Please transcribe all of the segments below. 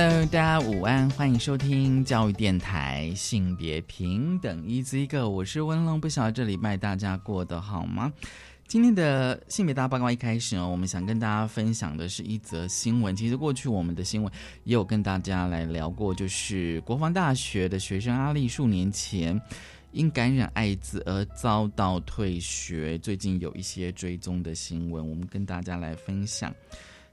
Hello，大家午安，欢迎收听教育电台性别平等 Easy Go，我是温龙，不晓得这礼拜大家过得好吗？今天的性别大报告一开始呢，我们想跟大家分享的是一则新闻。其实过去我们的新闻也有跟大家来聊过，就是国防大学的学生阿丽数年前因感染艾滋而遭到退学，最近有一些追踪的新闻，我们跟大家来分享。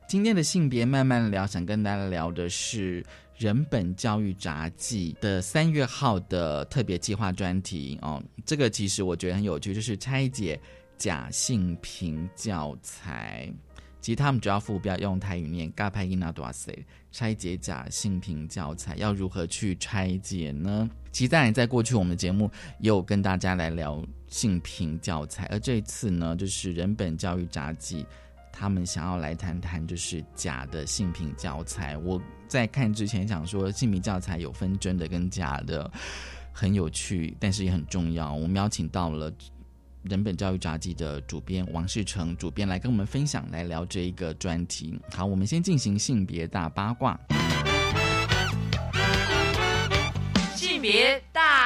今天的性别慢慢聊，想跟大家聊的是人本教育杂技的三月号的特别计划专题哦。这个其实我觉得很有趣，就是拆解假性平教材。其实他们主要副标用台语念“嘎派伊纳多塞”，拆解假性平教材要如何去拆解呢？其实当然在过去我们的节目也有跟大家来聊性平教材，而这一次呢，就是人本教育杂技。他们想要来谈谈，就是假的性品教材。我在看之前想说，性品教材有分真的跟假的，很有趣，但是也很重要。我们邀请到了人本教育杂技的主编王世成主编来跟我们分享，来聊这一个专题。好，我们先进行性别大八卦。性别大。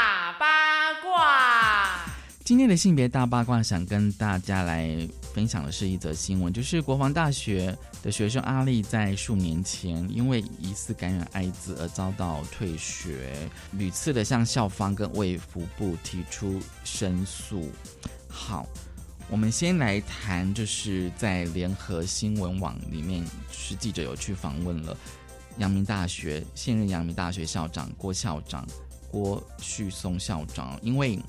今天的性别大八卦，想跟大家来。分享的是一则新闻，就是国防大学的学生阿丽在数年前因为疑似感染艾滋而遭到退学，屡次的向校方跟卫福部提出申诉。好，我们先来谈，就是在联合新闻网里面，是记者有去访问了阳明大学现任阳明大学校长郭校长郭旭松校长，因为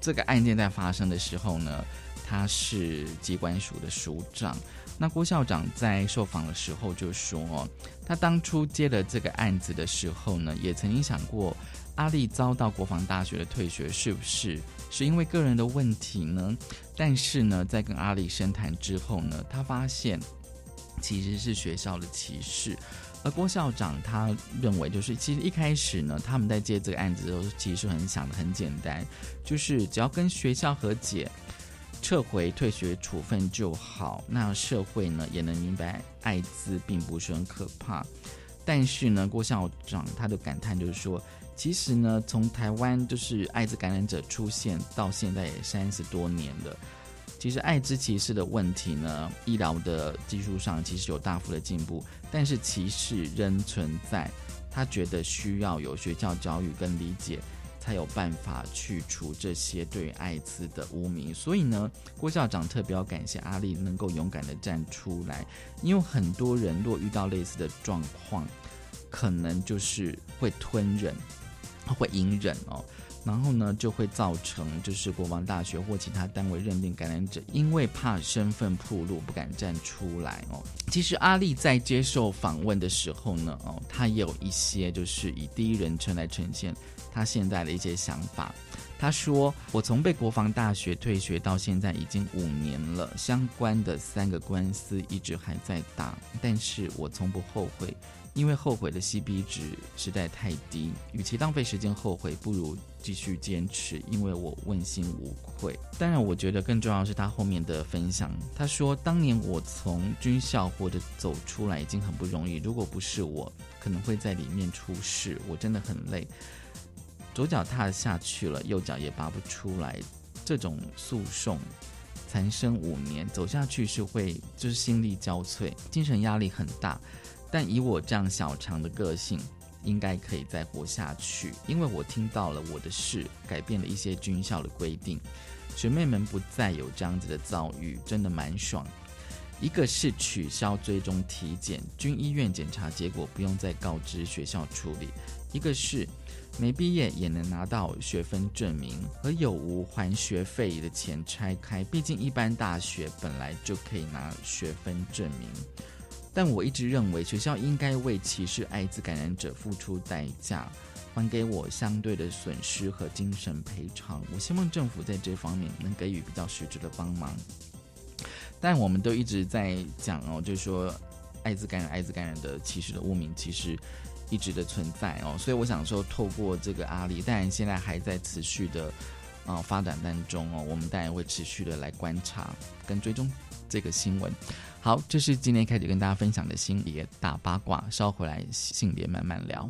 这个案件在发生的时候呢。他是机关署的署长，那郭校长在受访的时候就说：“，他当初接了这个案子的时候呢，也曾经想过阿丽遭到国防大学的退学是不是是因为个人的问题呢？但是呢，在跟阿丽深谈之后呢，他发现其实是学校的歧视。而郭校长他认为，就是其实一开始呢，他们在接这个案子的时候，其实很想的很简单，就是只要跟学校和解。”撤回退学处分就好，那社会呢也能明白艾滋并不是很可怕。但是呢，郭校长他的感叹就是说，其实呢，从台湾就是艾滋感染者出现到现在也三十多年了，其实艾滋歧视的问题呢，医疗的技术上其实有大幅的进步，但是歧视仍存在。他觉得需要有学校教育跟理解。才有办法去除这些对艾滋的污名，所以呢，郭校长特别要感谢阿丽能够勇敢的站出来，因为很多人若遇到类似的状况，可能就是会吞忍，会隐忍哦，然后呢就会造成就是国防大学或其他单位认定感染者因为怕身份暴露不敢站出来哦。其实阿丽在接受访问的时候呢，哦，她有一些就是以第一人称来呈现。她现在的一些想法，她说：“我从被国防大学退学到现在已经五年了，相关的三个官司一直还在打，但是我从不后悔，因为后悔的 CP 值实在太低，与其浪费时间后悔，不如继续坚持，因为我问心无愧。当然，我觉得更重要是他后面的分享。他说，当年我从军校或者走出来已经很不容易，如果不是我，可能会在里面出事，我真的很累。”左脚踏下去了，右脚也拔不出来。这种诉讼残生五年，走下去是会就是心力交瘁，精神压力很大。但以我这样小强的个性，应该可以再活下去。因为我听到了我的事，改变了一些军校的规定，学妹们不再有这样子的遭遇，真的蛮爽。一个是取消追踪体检，军医院检查结果不用再告知学校处理；一个是。没毕业也能拿到学分证明，和有无还学费的钱拆开。毕竟一般大学本来就可以拿学分证明，但我一直认为学校应该为歧视艾滋感染者付出代价。还给我相对的损失和精神赔偿。我希望政府在这方面能给予比较实质的帮忙。但我们都一直在讲哦，就是说艾滋感染、艾滋感染的歧视的污名其实一直的存在哦，所以我想说，透过这个案例，当然现在还在持续的啊发展当中哦，我们当然会持续的来观察跟追踪这个新闻。好，这是今天开始跟大家分享的性别大八卦，稍回来性别慢慢聊。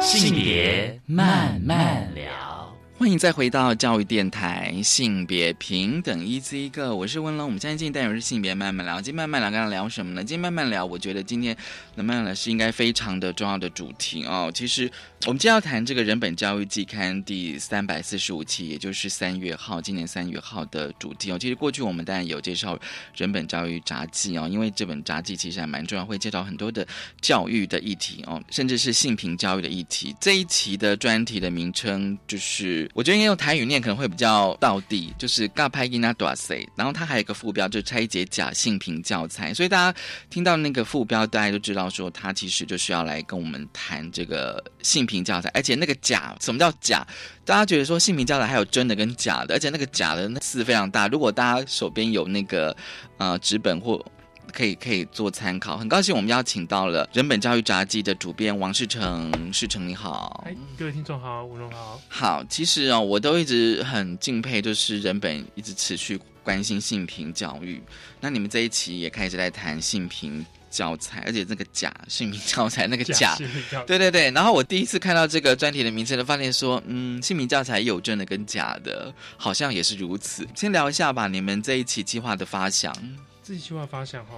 性别慢慢聊。欢迎再回到教育电台，性别平等一字一个，我是温龙。我们现在进单元是性别慢慢聊，今天慢慢聊，跟他聊什么呢？今天慢慢聊，我觉得今天慢慢聊是应该非常的重要的主题哦。其实我们今天要谈这个人本教育季刊第三百四十五期，也就是三月号，今年三月号的主题哦。其实过去我们当然有介绍人本教育杂记哦，因为这本杂记其实还蛮重要，会介绍很多的教育的议题哦，甚至是性平教育的议题。这一期的专题的名称就是我觉得。应该用台语念可能会比较到地，就是“嘎拍伊那多塞”，然后它还有一个副标，就是拆解假性平教材。所以大家听到那个副标，大家就知道说，它其实就是要来跟我们谈这个性平教材。而且那个假，什么叫假？大家觉得说性平教材还有真的跟假的，而且那个假的那字非常大。如果大家手边有那个呃纸本或可以可以做参考，很高兴我们邀请到了人本教育杂技的主编王世成，世成你好，哎，各位听众好，吴荣好，好，其实哦，我都一直很敬佩，就是人本一直持续关心性平教育，那你们这一期也开始在谈性平教材，而且那个假性平教材那个假，对对对，然后我第一次看到这个专题的名称，就发现说，嗯，性平教材有真的跟假的，好像也是如此。先聊一下吧，你们这一期计划的发想。自己计划发想哈，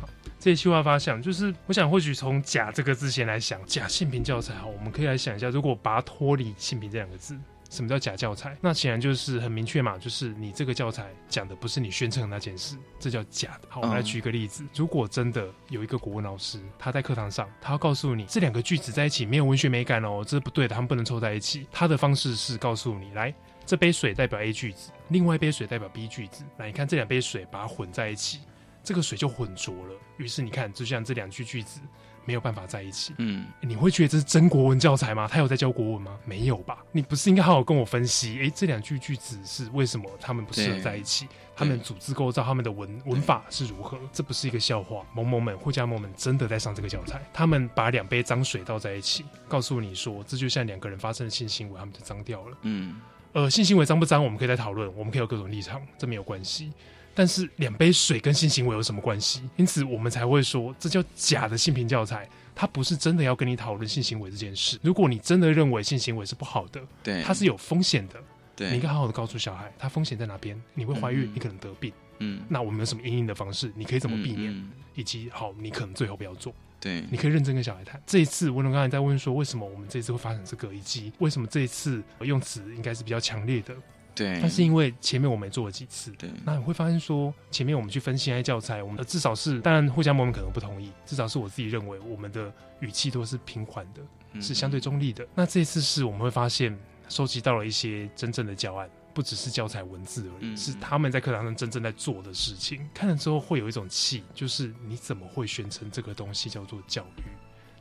好，这些计划发想，就是我想或许从“假”这个字先来想，假性平教材哈，我们可以来想一下，如果把它脱离“性平”这两个字。什么叫假教材？那显然就是很明确嘛，就是你这个教材讲的不是你宣称的那件事，这叫假的。好，我们来举一个例子：如果真的有一个国文老师，他在课堂上，他要告诉你这两个句子在一起没有文学美感哦，这是不对的，他们不能凑在一起。他的方式是告诉你，来，这杯水代表 A 句子，另外一杯水代表 B 句子。那，你看这两杯水把它混在一起，这个水就混浊了。于是你看，就像这两句句子。没有办法在一起。嗯，你会觉得这是真国文教材吗？他有在教国文吗？没有吧？你不是应该好好跟我分析？哎，这两句句子是为什么他们不适合在一起？他们组织构造、他们的文文法是如何？这不是一个笑话。萌萌们、霍家萌们真的在上这个教材。他们把两杯脏水倒在一起，告诉你说，这就像两个人发生了性行为，他们就脏掉了。嗯，呃，性行为脏不脏？我们可以再讨论，我们可以有各种立场，这没有关系。但是两杯水跟性行为有什么关系？因此我们才会说这叫假的性平教材，它不是真的要跟你讨论性行为这件事。如果你真的认为性行为是不好的，对，它是有风险的，对，你应该好好的告诉小孩，它风险在哪边？你会怀孕，你可能得病，嗯，那我们有什么阴影的方式？你可以怎么避免？以及好，你可能最后不要做，对，你可以认真跟小孩谈。这一次文龙刚才在问说，为什么我们这一次会发生这个，以及为什么这一次用词应该是比较强烈的。对，但是因为前面我们做了几次，对，那你会发现说，前面我们去分析那些教材，我们至少是，当然互相我们可能不同意，至少是我自己认为我们的语气都是平缓的，是相对中立的。那这一次是我们会发现收集到了一些真正的教案，不只是教材文字而已，是他们在课堂上真正在做的事情。看了之后会有一种气，就是你怎么会宣称这个东西叫做教育，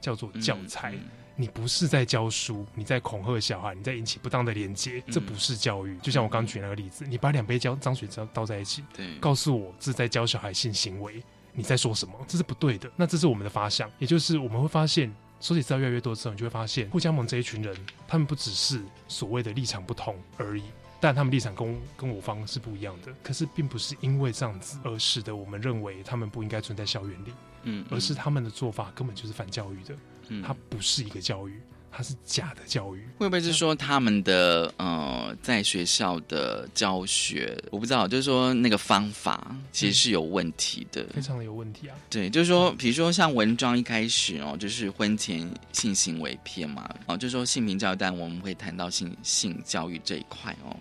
叫做教材？你不是在教书，你在恐吓小孩，你在引起不当的连接，这不是教育。就像我刚举那个例子，你把两杯胶脏水倒倒在一起，对，告诉我是在教小孩性行为，你在说什么？这是不对的。那这是我们的发想，也就是我们会发现，收集资料越来越多之后，你就会发现，互加盟这一群人，他们不只是所谓的立场不同而已，但他们立场跟跟我方是不一样的。可是并不是因为这样子而使得我们认为他们不应该存在校园里，嗯，而是他们的做法根本就是反教育的。它不是一个教育，它是假的教育。会不会是说他们的呃，在学校的教学，我不知道，就是说那个方法其实是有问题的，非常的有问题啊。对，就是说，比如说像文章一开始哦，就是婚前性行为片嘛，哦，就是说性平教育，但我们会谈到性性教育这一块哦。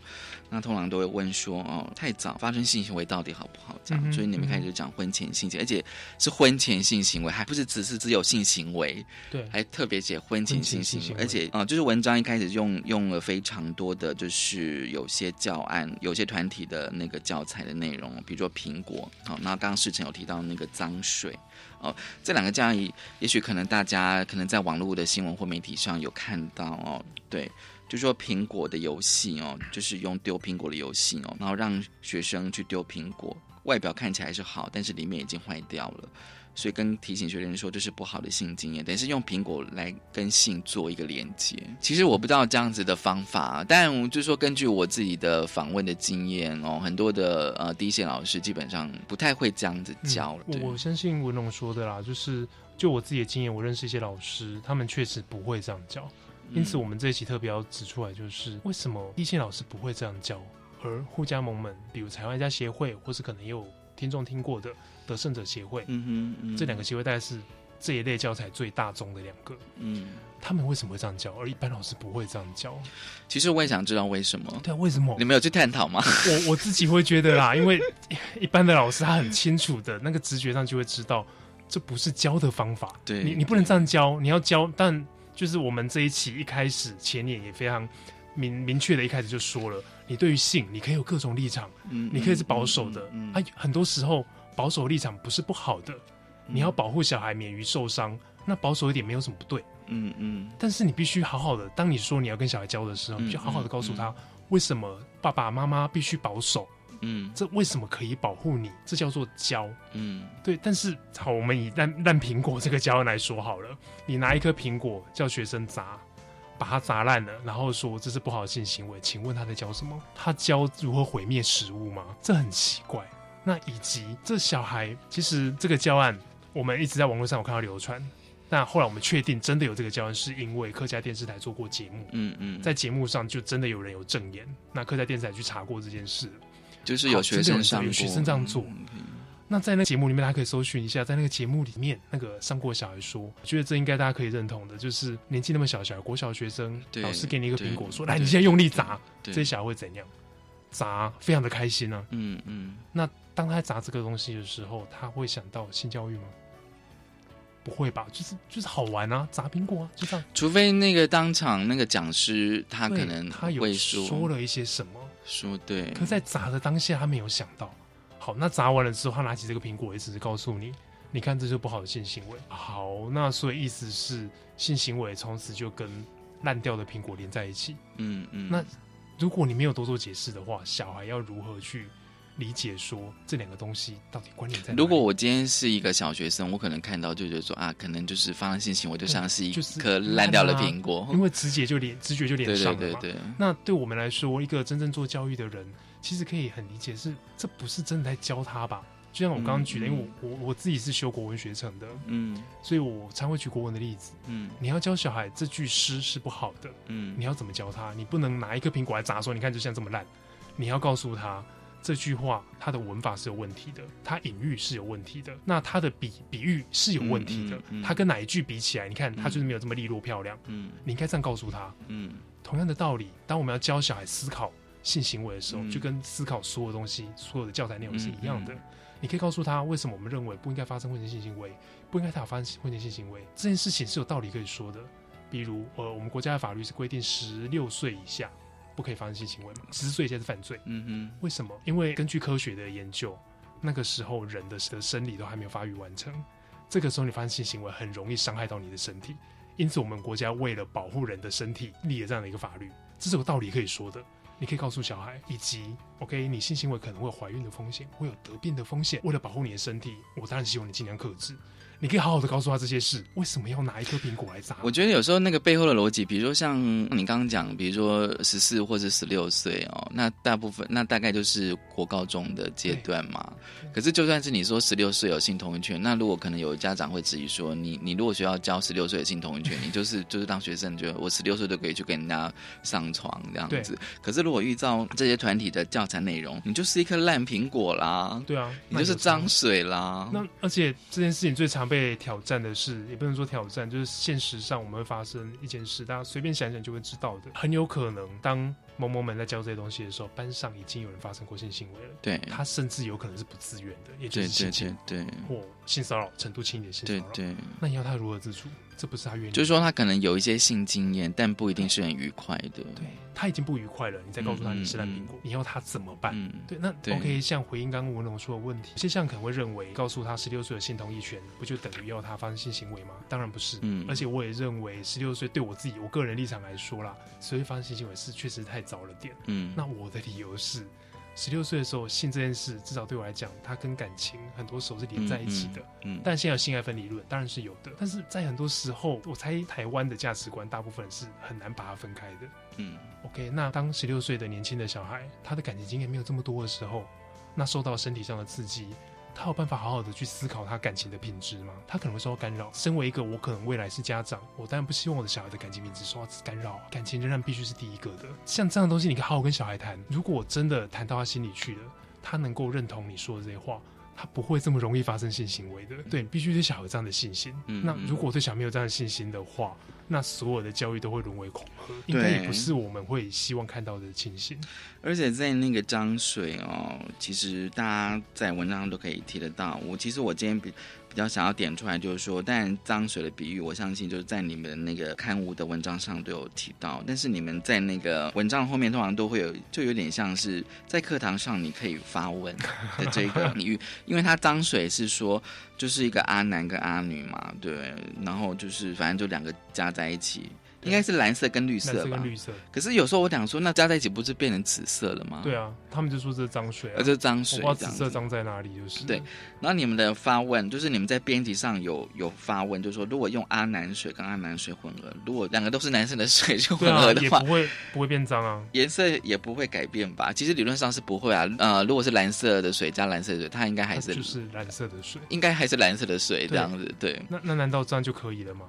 那通常都会问说哦，太早发生性行为到底好不好？这样，所以你们开始讲婚前性行为，而且是婚前性行为，还不是只是只有性行为，对，还特别写婚前性行为，而且啊，就是文章一开始用用了非常多的就是有些教案，有些团体的那个教材的内容，比如说苹果，好，那刚刚世成有提到那个脏水，哦，这两个教案，也许可能大家可能在网络的新闻或媒体上有看到哦，对。就说苹果的游戏哦，就是用丢苹果的游戏哦，然后让学生去丢苹果，外表看起来是好，但是里面已经坏掉了，所以跟提醒学生说这是不好的性经验，等于是用苹果来跟性做一个连接。其实我不知道这样子的方法，但就说根据我自己的访问的经验哦，很多的呃第一线老师基本上不太会这样子教。我相信文龙说的啦，就是就我自己的经验，我认识一些老师，他们确实不会这样教。因此，我们这一期特别要指出来，就是为什么一线老师不会这样教，而互加盟们，比如台湾家协会，或是可能也有听众听过的得胜者协会，嗯哼，这两个协会大概是这一类教材最大宗的两个。嗯，他们为什么会这样教，而一般老师不会这样教？其实我也想知道为什么。对啊，为什么？你们有去探讨吗？我我自己会觉得啦，因为一般的老师他很清楚的那个直觉上就会知道，这不是教的方法。对，你你不能这样教，你要教，但。就是我们这一期一开始前年也非常明明确的，一开始就说了，你对于性你可以有各种立场，嗯，你可以是保守的，嗯，啊，很多时候保守立场不是不好的，你要保护小孩免于受伤，那保守一点没有什么不对，嗯嗯，但是你必须好好的，当你说你要跟小孩教的时候，你就好好的告诉他为什么爸爸妈妈必须保守。嗯，这为什么可以保护你？这叫做胶。嗯，对。但是好，我们以烂烂苹果这个胶来说好了。你拿一颗苹果叫学生砸，把它砸烂了，然后说这是不好的性行为，请问他在教什么？他教如何毁灭食物吗？这很奇怪。那以及这小孩，其实这个教案我们一直在网络上有看到流传，那后来我们确定真的有这个教案，是因为客家电视台做过节目。嗯嗯，在节目上就真的有人有证言，那客家电视台去查过这件事。就是有学生上有学生这样做，那在那个节目里面，大家可以搜寻一下，在那个节目里面，那个上过小孩说，我觉得这应该大家可以认同的，就是年纪那么小，小孩国小学生，对老师给你一个苹果，说来，你现在用力砸，对这些小孩会怎样？砸，非常的开心啊。嗯嗯，那当他砸这个东西的时候，他会想到性教育吗？不会吧，就是就是好玩啊，砸苹果啊，就这样。除非那个当场那个讲师他可能他有会说了一些什么，说对，可在砸的当下他没有想到。好，那砸完了之后，他拿起这个苹果，也只是告诉你，你看这就是不好的性行为。好，那所以意思是性行为从此就跟烂掉的苹果连在一起。嗯嗯，那如果你没有多做解释的话，小孩要如何去理解说这两个东西到底关联在哪里？如果我今天是一个小学生，我可能看到就觉得说啊，可能就是发生性行为，就像是一就是颗烂掉的苹果。因为直觉就连直觉就连上了嘛。对对对，那对我们来说，一个真正做教育的人，其实可以很理解是，这不是真的在教他吧？就像我刚刚举的，嗯因为我我我自己是修国文学成的，嗯所以我常会举国文的例子。嗯你要教小孩这句诗是不好的，嗯你要怎么教他？你不能拿一颗苹果来砸说，你看就像这么烂。你要告诉他这句话，它的文法是有问题的，它隐喻是有问题的，那它的比比喻是有问题的嗯嗯嗯。它跟哪一句比起来，你看它就是没有这么利落漂亮。嗯你应该这样告诉他。嗯同样的道理，当我们要教小孩思考性行为的时候，嗯就跟思考所有东西、所有的教材内容是一样的。嗯你可以告诉他，为什么我们认为不应该发生婚前性行为，不应该他有发生婚前性行为这件事情是有道理可以说的。比如，呃，我们国家的法律是规定十六岁以下不可以发生性行为嘛，十岁以下是犯罪。嗯哼为什么？因为根据科学的研究，那个时候人的的生理都还没有发育完成，这个时候你发生性行为很容易伤害到你的身体。因此，我们国家为了保护人的身体，立了这样的一个法律，这是有道理可以说的。你可以告诉小孩，以及 OK，你性行为可能会有怀孕的风险，会有得病的风险。为了保护你的身体，我当然希望你尽量克制。你可以好好的告诉他这些事，为什么要拿一颗苹果来砸？我觉得有时候那个背后的逻辑，比如说像你刚刚讲，比如说十四或者十六岁哦，那大部分那大概就是国高中的阶段嘛。可是就算是你说十六岁有性同意权，那如果可能有家长会质疑说，你你如果学校教十六岁的性同意权，你就是就是当学生，觉得我十六岁都可以去跟人家上床这样子。可是如果遇到这些团体的教材内容，你就是一颗烂苹果啦，对啊，你就是脏水啦。那而且这件事情最常被挑战的是，也不能说挑战，就是现实上我们会发生一件事，大家随便想想就会知道的。很有可能，当某某们在教这些东西的时候，班上已经有人发生过性行为了，对，他甚至有可能是不自愿的，也就是性侵对对或性骚扰程度轻一点性骚扰。对对。那你要他如何自处？这不是他愿意，就是说他可能有一些性经验，但不一定是很愉快的。对他已经不愉快了，你再告诉他嗯你是烂苹果，你要他怎么办？嗯，对，那对 OK，像回应刚刚文龙说的问题，有些像可能会认为，告诉他十六岁的性同意权，不就等于要他发生性行为吗？当然不是，嗯而且我也认为，十六岁对我自己我个人立场来说啦，所以发生性行为是确实太早了点。嗯，那我的理由是，十六岁的时候性这件事，至少对我来讲，它跟感情很多时候是连在一起的。嗯，但现在有性爱分理论，当然是有的，但是在很多时候，我猜台湾的价值观大部分是很难把它分开的。嗯 OK，那当十六岁的年轻的小孩，他的感情经验没有这么多的时候，那受到身体上的刺激，他有办法好好的去思考他感情的品质吗？他可能会受到干扰。身为一个我可能未来是家长，我当然不希望我的小孩的感情品质受到干扰，感情仍然必须是第一个的。像这样的东西，你可以好好跟小孩谈。如果我真的谈到他心里去了，他能够认同你说的这些话。他不会这么容易发生性行为的，对，必须对小孩有这样的信心。那如果对小孩没有这样的信心的话，那所有的教育都会沦为恐吓，应该也不是我们会希望看到的情形。而且在那个脏水哦，其实大家在文章上都可以提得到。我其实我今天比比较想要点出来，就是说，但脏水的比喻，我相信就是在你们那个刊物的文章上都有提到。但是你们在那个文章后面通常都会有，就有点像是在课堂上你可以发问的这个比喻，因为它脏水是说就是一个阿男跟阿女嘛，对，然后就是反正就两个加在一起。应该是蓝色跟绿色吧色跟？绿色，可是有时候我想说，那加在一起不是变成紫色了吗？对啊，他们就说这是脏水啊呃，，这是脏我水不知道紫色。脏在哪里，就是对然后你们的发问，就是你们在编辑上有有发问，就是说如果用阿南水跟阿南水混合，如果两个都是男生的水就混合，的话也不，会不会变脏啊。颜色也不会改变吧？其实理论上是不会啊。呃，如果是蓝色的水加蓝色的水，它应该还是它就是蓝色的水。应该还是蓝色的水这对样子。对，那那难道这样就可以了吗？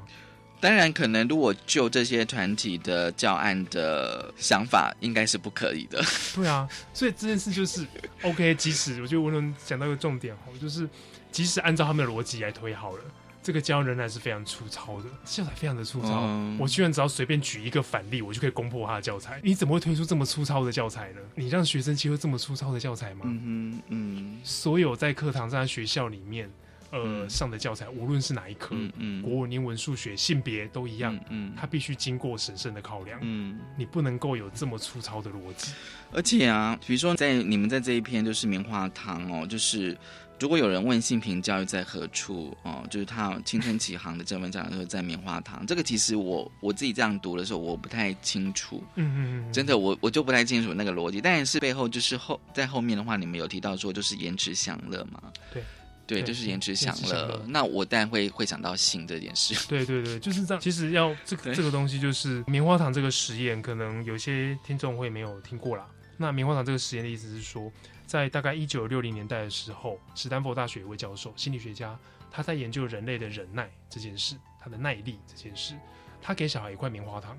当然，可能如果就这些团体的教案的想法，应该是不可以的。对啊，所以这件事就是 OK。即使我觉得文伦讲到一个重点哈，就是即使按照他们的逻辑来推好了，这个教案仍然是非常粗糙的，教材非常的粗糙。嗯我居然只要随便举一个反例，我就可以攻破他的教材。你怎么会推出这么粗糙的教材呢？你让学生接受这么粗糙的教材吗？嗯哼，嗯所有在课堂上、在学校里面，呃，嗯上的教材，无论是哪一科，嗯嗯，国文、英文、数学、性别都一样，嗯它必须经过审慎的考量。嗯。你不能够有这么粗糙的逻辑。而且啊，比如说在你们在这一篇就是棉花糖哦，就是如果有人问性平教育在何处哦，就是他青春启航的这份讲说在棉花糖，这个其实我我自己这样读的时候我不太清楚，嗯嗯嗯，真的我我就不太清楚那个逻辑，但是背后就是后在后面的话，你们有提到说就是延迟享乐嘛，对。对，对就是延迟享延迟享乐乐。那我当然会会想到性这件事。对对对，就是这样。其实要这个对这个东西，就是棉花糖这个实验，可能有些听众会没有听过啦。那棉花糖这个实验的意思是说，在大概一九六零年代的时候，史丹佛大学一位教授，心理学家，他在研究人类的忍耐这件事，他的耐力这件事。他给小孩一块棉花糖，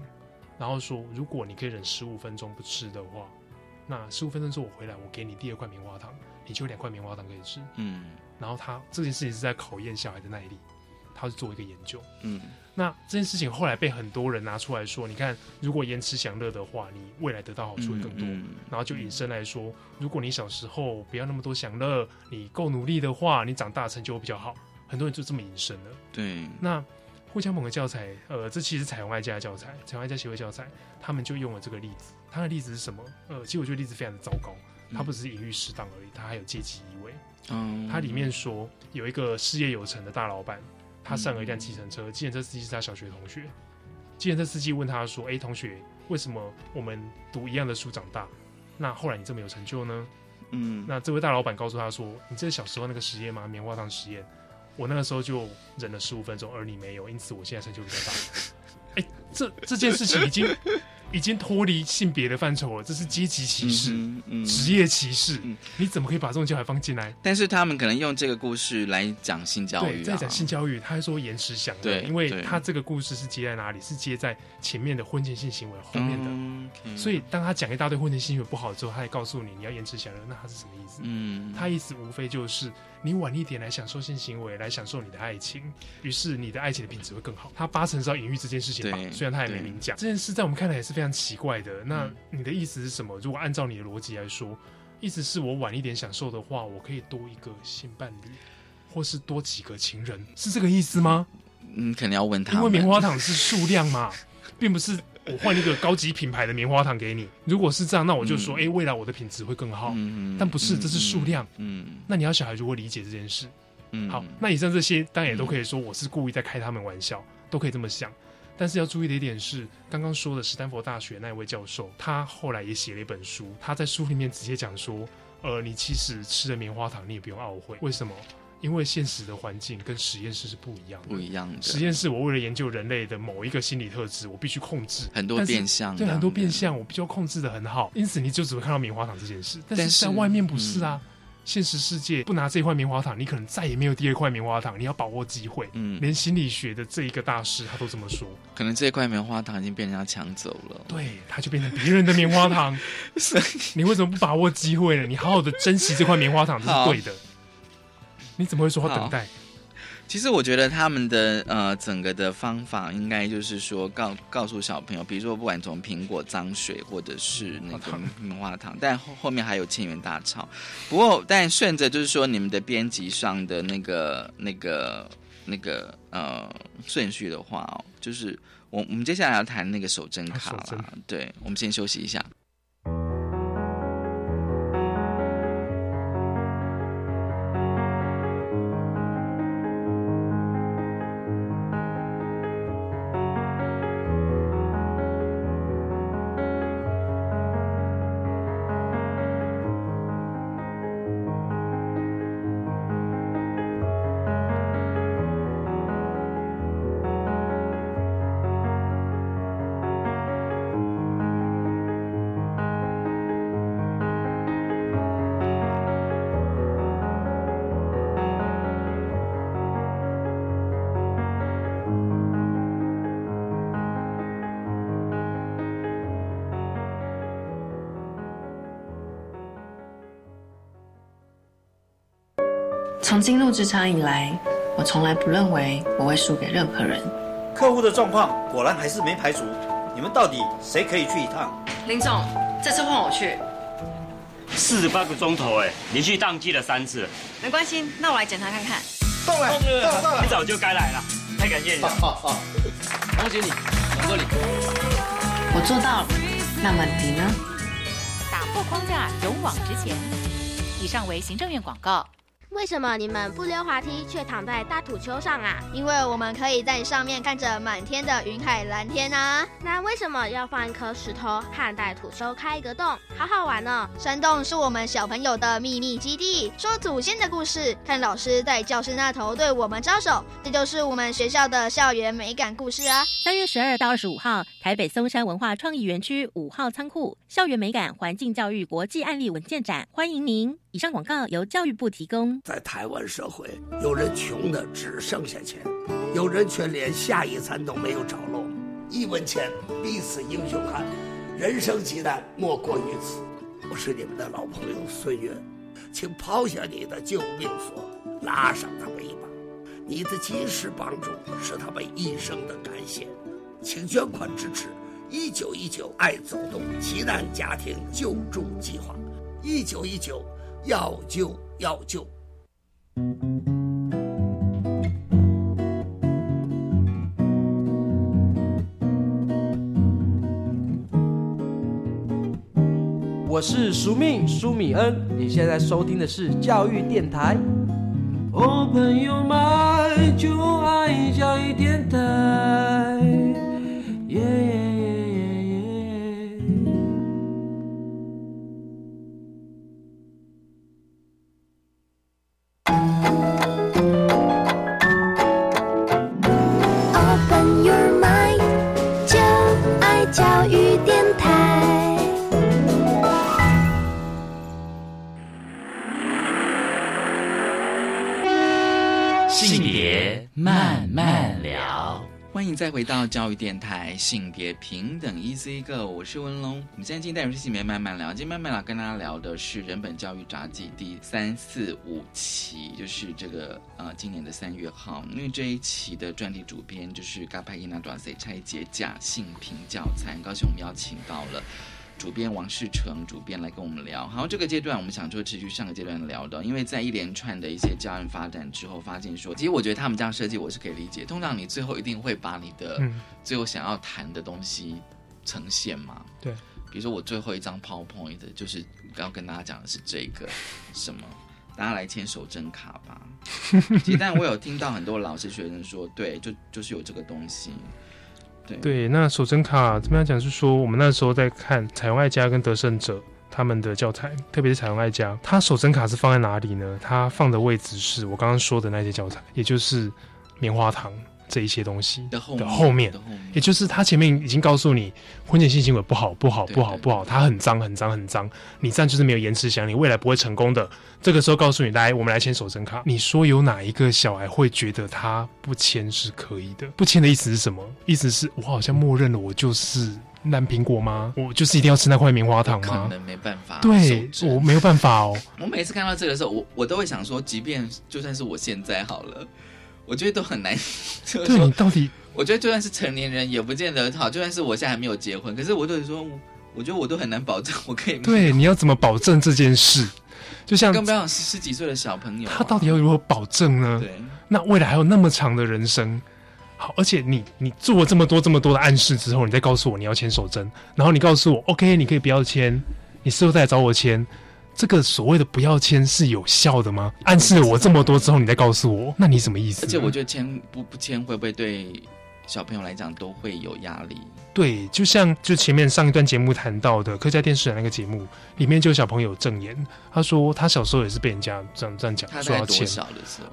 然后说，如果你可以忍十五分钟不吃的话，那十五分钟之后我回来，我给你第二块棉花糖，你就有两块棉花糖可以吃。嗯然后他这件事情是在考验小孩的耐力，他是做一个研究。嗯那这件事情后来被很多人拿出来说，你看，如果延迟享乐的话，你未来得到好处会更多。嗯然后就引申来说，如果你小时候不要那么多享乐，你够努力的话，你长大成就会比较好。很多人就这么引申了。对，那互相盟的教材，呃，这其实是彩虹爱家的教材，彩虹爱家协会教材，他们就用了这个例子。他的例子是什么？呃，其实我觉得例子非常的糟糕，他不只是隐喻适当而已，他还有阶级意味。嗯它里面说有一个事业有成的大老板，他上了一辆计程车，计程车司机是他小学同学。计程车司机问他说：“哎、同学，为什么我们读一样的书长大，那后来你这么有成就呢？”嗯那这位大老板告诉他说：“你这是小时候那个实验吗？棉花糖实验，我那个时候就忍了十五分钟，而你没有，因此我现在成就比较大。”哎、这这件事情已经已经脱离性别的范畴了，这是阶级歧视、嗯嗯职业歧视嗯。你怎么可以把这种教材放进来？但是他们可能用这个故事来讲性教育、对，啊，在讲性教育，他还说延迟享乐，对因为他这个故事是接在哪里？是接在前面的婚前性行为后面的。所以当他讲一大堆婚前性行为不好之后，他还告诉你你要延迟享乐，那他是什么意思？嗯，他意思无非就是你晚一点来享受性行为，来享受你的爱情，于是你的爱情的品质会更好。他八成是要隐喻这件事情吧，虽然他也没明讲。这件事在我们看来也是非常奇怪的。那嗯你的意思是什么？如果按照你的逻辑来说，意思是我晚一点享受的话，我可以多一个性伴侣，或是多几个情人，是这个意思吗？嗯，肯定要问他，因为棉花糖是数量嘛，并不是我换一个高级品牌的棉花糖给你。如果是这样，那我就说，嗯哎、未来我的品质会更好。嗯，嗯但不是这是数量，嗯那你要小孩如何理解这件事？嗯，好，那以上这些当然也都可以说我是故意在开他们玩笑，都可以这么想。但是要注意的一点是，刚刚说的史丹佛大学那位教授，他后来也写了一本书，他在书里面直接讲说，呃，你其实吃了棉花糖，你也不用懊悔。为什么？因为现实的环境跟实验室是不一样的。不一样的实验室，我为了研究人类的某一个心理特质，我必须控制很多变相的，对很多变相，我必须要控制的很好，因此你就只会看到棉花糖这件事。但是在外面不是啊，现实世界不拿这块棉花糖，你可能再也没有第二块棉花糖，你要把握机会。嗯，连心理学的这一个大师他都这么说，可能这块棉花糖已经被人家抢走了。对，他就变成别人的棉花糖。你为什么不把握机会呢？你好好的珍惜这块棉花糖，这是对的。你怎么会说要等待？其实我觉得他们的呃整个的方法应该就是说告告诉小朋友，比如说不管从苹果脏水或者是那个棉花糖，但后后面还有千元大钞。不过但顺着就是说你们的编辑上的那个那个那个呃顺序的话哦，就是我我们接下来要谈那个手真卡啊手啦，对，我们先休息一下。从进入职场以来，我从来不认为我会输给任何人。客户的状况果然还是没排除，你们到底谁可以去一趟？林总，这次换我去。四十八个钟头，哎，连续宕机了三次。没关系，那我来检查看看。到了，到了，你早就该来了，太感谢你了。恭喜你，恭喜你。我做到了，那么你呢？打破框架，勇往直前。以上为行政院广告。为什么你们不溜滑梯却躺在大土丘上啊？因为我们可以在上面看着满天的云海蓝天啊。那为什么要放一颗石头汉代土丘开一个洞？好好玩哦！山洞是我们小朋友的秘密基地，说祖先的故事，看老师在教室那头对我们招手，这就是我们学校的校园美感故事啊。三月十二到二十五号，台北松山文化创意园区五号仓库校园美感环境教育国际案例文件展，欢迎您。以上广告由教育部提供。在台湾社会，有人穷的只剩下钱，有人却连下一餐都没有着落。一文钱，必死英雄汉。人生极难，莫过于此。我是你们的老朋友孙悦，请抛下你的救命索，拉上他们一把。你的及时帮助是他们一生的感谢，请捐款支持一九一九爱走动急难家庭救助计划。一九一九。要救要救！我是苏命苏米恩，你现在收听的是教育电台。Open your mind，就爱教育电台。再回到教育电台，性别平等，Easy Go，我是文龙。我们现在进入单元性别慢慢聊，今天慢慢聊跟大家聊的是人本教育杂技第三四五期，就是这个呃今年的三月号。因为这一期的专题主编就是嘎派伊娜短 C 拆解假性平教材，很高兴我们邀请到了。主编王世成，主编来跟我们聊。好，这个阶段我们想说持续上个阶段聊的，因为在一连串的一些教案发展之后，发现说，其实我觉得他们这样设计我是可以理解。通常你最后一定会把你的最后想要谈的东西呈现嘛？对。比如说我最后一张 PowerPoint 就是要跟大家讲的是这个什么，大家来签手真卡吧。其实，但我有听到很多老师学生说，对，就就是有这个东西。对，那守真卡怎么样讲？是说我们那时候在看彩虹爱家跟得胜者他们的教材，特别是彩虹爱家，他守真卡是放在哪里呢？他放的位置是我刚刚说的那些教材，也就是棉花糖。这一些东西的后面，也就是他前面已经告诉你婚前性行为不好，不好，不好，不好，他很脏，很脏，很脏。你这样就是没有延迟想，你未来不会成功的。这个时候告诉你，来，我们来签守贞卡。你说有哪一个小孩会觉得他不签是可以的？不签的意思是什么？意思是我好像默认了我就是烂苹果吗？我就是一定要吃那块棉花糖吗？可能没办法。对，我没有办法哦。我每次看到这个时候，我我都会想说，即便就算是我现在好了。我觉得都很难。对你到底？我觉得就算是成年人也不见得好。就算是我现在还没有结婚，可是我都说，我觉得我都很难保证我可以。对，你要怎么保证这件事？就像更不要十十几岁的小朋友，他到底要如何保证呢？对，那未来还有那么长的人生，好，而且你你做了这么多这么多的暗示之后，你再告诉我你要签手针，然后你告诉我 OK，你可以不要签，你事后再来找我签。这个所谓的不要签是有效的吗？暗示我这么多之后，你再告诉我，那你什么意思？而且我觉得签不不签会不会对小朋友来讲都会有压力？对，就像就前面上一段节目谈到的客家电视台那个节目里面，就有小朋友证言，他说他小时候也是被人家这样这样讲，说要签。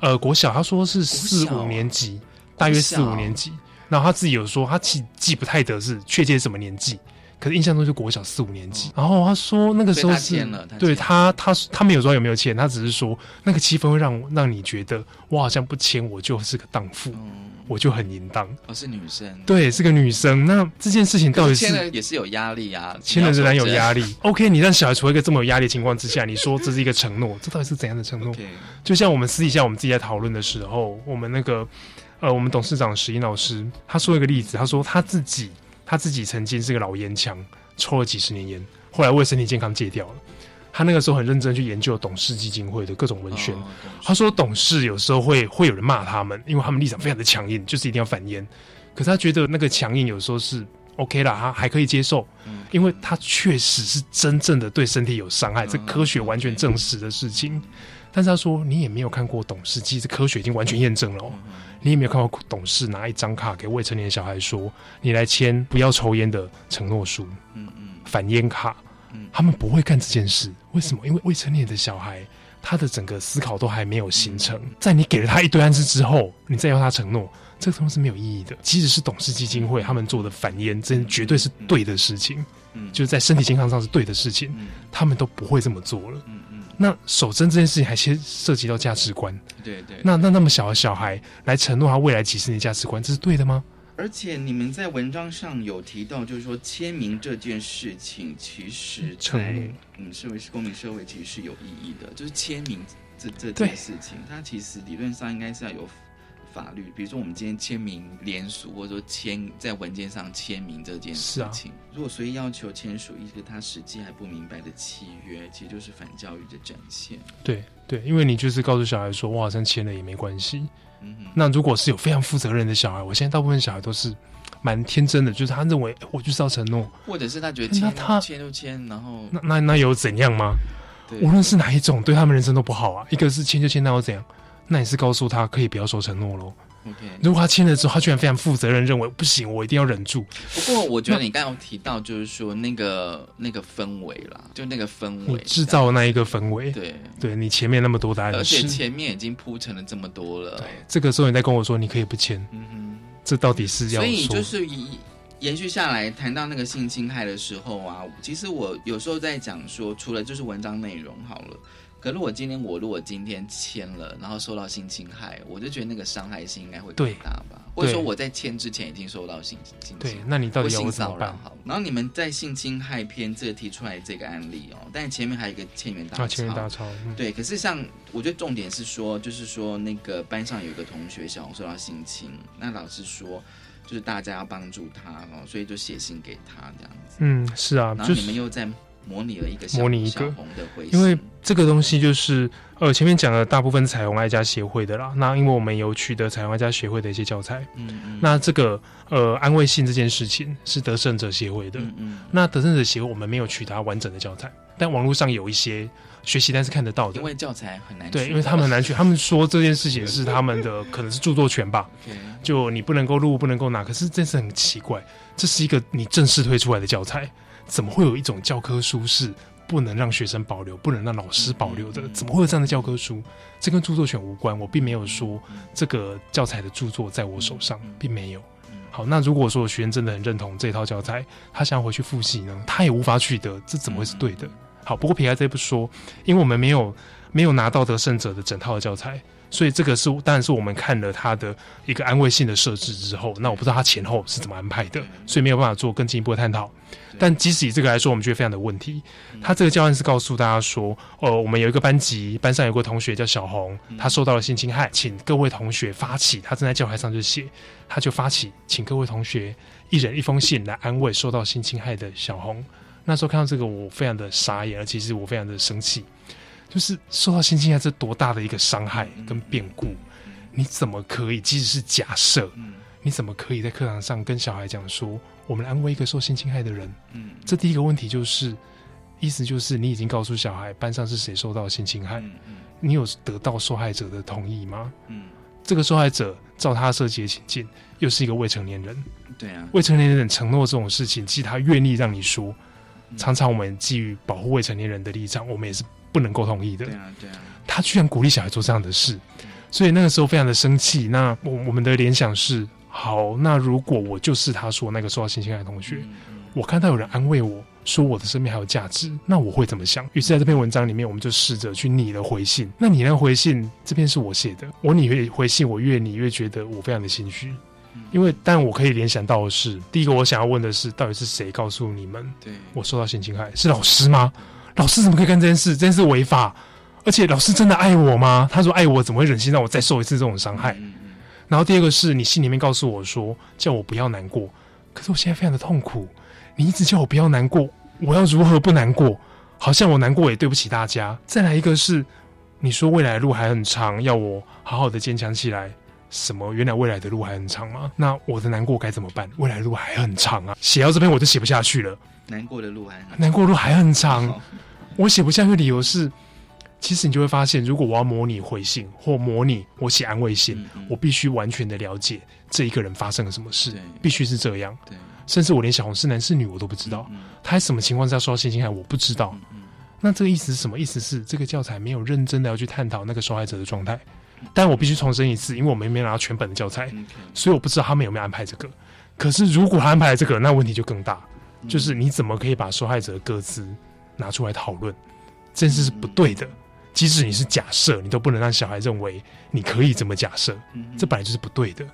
呃，国小他说是四五年级，大约四五年级，然后他自己有说他记记不太得是确切什么年纪。可是印象中就国小四五年级。然后他说那个时候对他他他没有说有没有签，他只是说那个气氛会让让你觉得我好像不签我就是个荡妇，我就很淫荡。哦，是女生，对，是个女生。那这件事情到底是签了也是有压力啊，签了仍然有压力。力。OK，你让小孩处在一个这么有压力的情况之下，你说这是一个承诺，这到底是怎样的承诺？就像我们私底下我们自己在讨论的时候，我们那个呃，我们董事长石英老师他说一个例子，他说他自己他自己曾经是个老烟枪，抽了几十年烟，后来为身体健康戒掉了。他那个时候很认真去研究董事基金会的各种文宣。他说董事有时候会会有人骂他们，因为他们立场非常的强硬，就是一定要反烟。可是他觉得那个强硬有时候是 OK 啦，他还可以接受，因为他确实是真正的对身体有伤害，这科学完全证实的事情。但是他说你也没有看过董事，其实科学已经完全验证了、哦。你也没有看过董事拿一张卡给未成年小孩说你来签不要抽烟的承诺书，嗯嗯，反烟卡。他们不会干这件事，为什么？因为未成年的小孩，他的整个思考都还没有形成。在你给了他一堆暗示之后，你再要他承诺，这个东西是没有意义的。即使是董事基金会他们做的反烟，这绝对是对的事情，嗯就是在身体健康上是对的事情，他们都不会这么做了。那守贞这件事情还先涉及到价值观，对对。那那那么小的小孩来承诺他未来几十年价值观，这是对的吗？而且你们在文章上有提到，就是说签名这件事情，其实在嗯社会是公民社会其实是有意义的。就是签名这这件事情，它其实理论上应该是要有法律，比如说我们今天签名联署，或者说签在文件上签名这件事情，如果随意要求签署一个他实际还不明白的契约，其实就是反教育的展现。对对，因为你就是告诉小孩说，我好像签了也没关系。嗯哼那如果是有非常负责任的小孩，我现在大部分小孩都是蛮天真的，就是他认为诶我就是要承诺，或者是他觉得签那他签就签，然后那那那有怎样吗？对无论是哪一种，对他们人生都不好啊。一个是签就签，那又怎样？那你是告诉他可以不要守承诺喽。OK。如果他签了之后，他居然非常负责任，认为不行，我一定要忍住。不过我觉得你刚刚有提到，就是说那个那个氛围啦，就那个氛围，制造那一个氛围，对对你前面那么多的暗而且，前面已经铺陈了这么多了，对这个时候你再跟我说你可以不签，嗯哼，这到底是要所以就是以延续下来谈到那个性侵害的时候啊，其实我有时候在讲说，除了就是文章内容好了。可是我今天我如果今天签了，然后受到性侵害，我就觉得那个伤害性应该会更大吧？或者说我在签之前已经受到性性对侵，那你到底性我怎么办骚扰好？然后你们在性侵害篇这个提出来这个案例哦，但前面还有一个千元大钞，嗯对，可是像我觉得重点是说，就是说那个班上有一个同学小红受到性侵，那老师说就是大家要帮助他哦，所以就写信给他这样子。嗯，是啊，然后你们又在模拟了一个小模拟一个红的回信，因为这个东西就是呃，前面讲的大部分彩虹爱家协会的啦。那因为我们有取得彩虹爱家协会的一些教材，嗯嗯那这个呃安慰信这件事情是得胜者协会的。嗯嗯那得胜者协会我们没有取得它完整的教材，但网络上有一些学习单是看得到的因。为教材很难对，取因为他们很难取，他们说这件事情是他们的可能是著作权吧就你不能够录，不能够拿。可是这是很奇怪，这是一个你正式推出来的教材，怎么会有一种教科书是不能让学生保留，不能让老师保留的？怎么会有这样的教科书？这跟著作权无关，我并没有说这个教材的著作在我手上，并没有。好，那如果说学生真的很认同这套教材，他想要回去复习呢，他也无法取得，这怎么会是对的？好，不过撇开这不说，因为我们没有没有拿到得胜者的整套的教材，所以这个是当然是我们看了他的一个安慰性的设置之后，那我不知道他前后是怎么安排的，所以没有办法做更进一步的探讨。但即使以这个来说，我们觉得非常的问题。他这个教案是告诉大家说，呃，我们有一个班级，班上有个同学叫小红，他受到了性侵害，请各位同学发起，他正在教台上就写，他就发起，请各位同学一人一封信来安慰受到性侵害的小红。那时候看到这个，我非常的傻眼，而且是我非常的生气，就是受到性侵害这多大的一个伤害跟变故，你怎么可以，即使是假设，你怎么可以在课堂上跟小孩讲说，我们来安慰一个受性侵害的人？嗯。这第一个问题就是，意思就是你已经告诉小孩班上是谁受到性侵害，你有得到受害者的同意吗？嗯，这个受害者照他设计的情境，又是一个未成年人，对啊，未成年人承诺这种事情，其实他愿意让你说，嗯。常常我们基于保护未成年人的立场，我们也是不能够同意的。对啊对啊，他居然鼓励小孩做这样的事，所以那个时候非常的生气。那我我们的联想是，好，那如果我就是他说那个受到性侵害的同学，我看到有人安慰我说我的生命还有价值，那我会怎么想？于是在这篇文章里面，我们就试着去拟了回信。那你那回信这篇是我写的，我拟越回信，我越拟越觉得我非常的心虚。因为，但我可以联想到的是，第一个我想要问的是，到底是谁告诉你们，对我受到性侵害？是老师吗？老师怎么可以干这件事？这件事违法，而且老师真的爱我吗？他说爱我，怎么会忍心让我再受一次这种伤害？然后第二个是你心里面告诉我说，叫我不要难过，可是我现在非常的痛苦。你一直叫我不要难过，我要如何不难过？好像我难过也对不起大家。再来一个是，你说未来的路还很长，要我好好的坚强起来。什么？原来未来的路还很长吗？那我的难过该怎么办？未来的路还很长啊！写到这边我就写不下去了。难过的路还难过路还很长，我写不下去的理由是，其实你就会发现，如果我要模拟回信或模拟我写安慰信，我必须完全的了解这一个人发生了什么事，必须是这样。对，甚至我连小红是男是女我都不知道，他在什么情况下受到性侵害我不知道。那这个意思是什么？意思？是这个教材没有认真的要去探讨那个受害者的状态。但我必须重申一次，因为我们没拿到全本的教材，所以我不知道他们有没有安排这个。可是如果他安排这个，那问题就更大，就是你怎么可以把受害者的歌词拿出来讨论？这件事是不对的。即使你是假设，你都不能让小孩认为你可以这么假设，这本来就是不对的。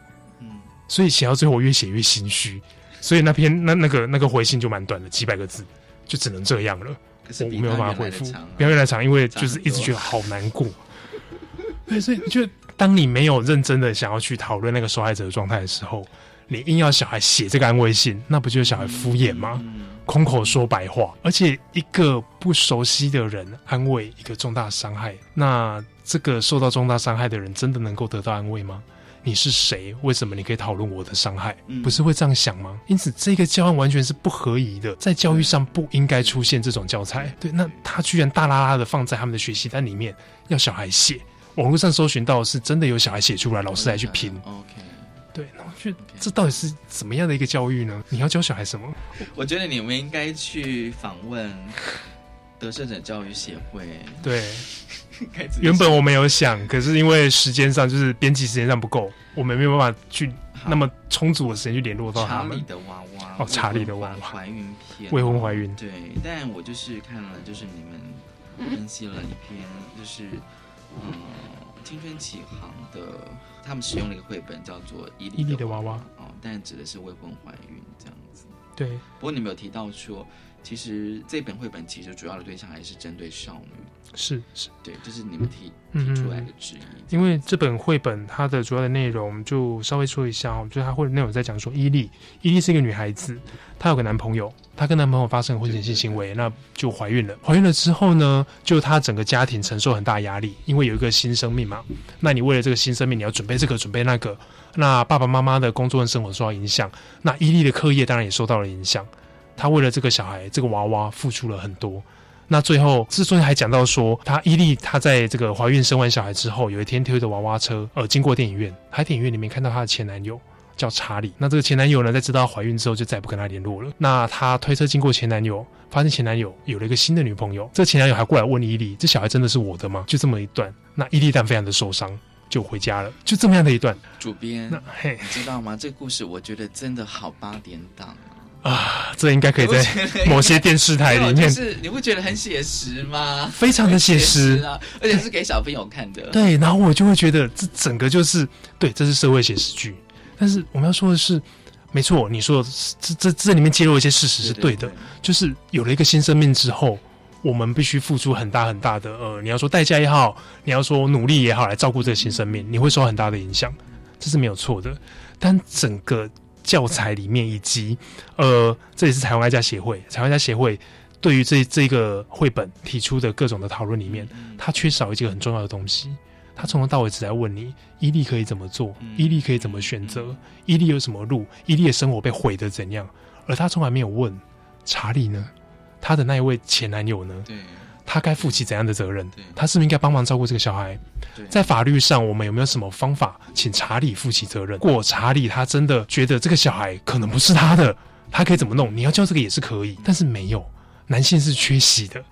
所以写到最后，我越写越心虚。所以那篇那那个那个回信就蛮短的，几百个字，就只能这样了。我没有办法回复，不要越来长，因为就是一直觉得好难过。对，所以就当你没有认真的想要去讨论那个受害者的状态的时候，你硬要小孩写这个安慰信，那不就是小孩敷衍吗？空口说白话，而且一个不熟悉的人安慰一个重大伤害，那这个受到重大伤害的人真的能够得到安慰吗？你是谁？为什么你可以讨论我的伤害？不是会这样想吗？因此，这个教案完全是不合宜的，在教育上不应该出现这种教材。对，那他居然大拉拉的放在他们的学习单里面，要小孩写。网络上搜寻到是真的有小孩写出来，老师来去拼。OK，对，那我觉得这到底是怎么样的一个教育呢？你要教小孩什么？我觉得你们应该去访问 得胜者教育协会。对，原本我们有想，可是因为时间上就是编辑时间上不够，我们没有办法去那么充足的时间去联络到他们。查理的娃娃哦，查理的娃娃怀孕片，未婚怀孕。对，但我就是看了，就是你们分析了一篇，就是嗯。青春启航的，他们使用了一个绘本，叫做《伊利的娃娃》哦，但指的是未婚怀孕这样子。对。不过你们有提到说，其实这本绘本其实主要的对象还是针对少女。是是，对，这是你们提提出来的质疑。因为这本绘本它的主要的内容，就稍微说一下哦，就是它会内容在讲说，伊利，伊利是一个女孩子，她有个男朋友。她跟男朋友发生婚前性行为，那就怀孕了。怀孕了之后呢，就她整个家庭承受很大压力，因为有一个新生命嘛。那你为了这个新生命，你要准备这个，准备那个。那爸爸妈妈的工作跟生活受到影响，那伊利的课业当然也受到了影响。她为了这个小孩，这个娃娃付出了很多。那最后，之所以还讲到说，她伊利她在这个怀孕生完小孩之后，有一天推着娃娃车，呃，经过电影院，在电影院里面看到她的前男友。叫查理，那这个前男友呢，在知道怀孕之后，就再也不跟她联络了。那她推车经过前男友，发现前男友有了一个新的女朋友。这前男友还过来问伊利：“这小孩真的是我的吗？”就这么一段，那伊利蛋非常的受伤，就回家了。就这么样的一段。主编，那嘿，你知道吗？这个故事我觉得真的好八点档啊！这应该可以在 某些电视台里面。是你不觉得很写实吗？非常的 写实啊，而且是给小朋友看的。对，然后我就会觉得这整个就是对，这是社会写实剧。但是我们要说的是，没错，你说这这这里面揭露一些事实是对的，就是有了一个新生命之后，我们必须付出很大很大的呃，你要说代价也好，你要说努力也好，来照顾这个新生命，你会受到很大的影响，这是没有错的。但整个教材里面以及呃，这也是台湾爱家协会，台湾爱家协会对于这这个绘本提出的各种的讨论里面，它缺少一个很重要的东西。他从头到尾只在问你：伊利可以怎么做？伊利可以怎么选择？伊利有什么路？伊利的生活被毁的怎样？而他从来没有问查理呢？他的那一位前男友呢？对，他该负起怎样的责任？他是不是应该帮忙照顾这个小孩？在法律上，我们有没有什么方法请查理负起责任？如果查理他真的觉得这个小孩可能不是他的，他可以怎么弄？你要叫这个也是可以，但是没有，男性是缺席的。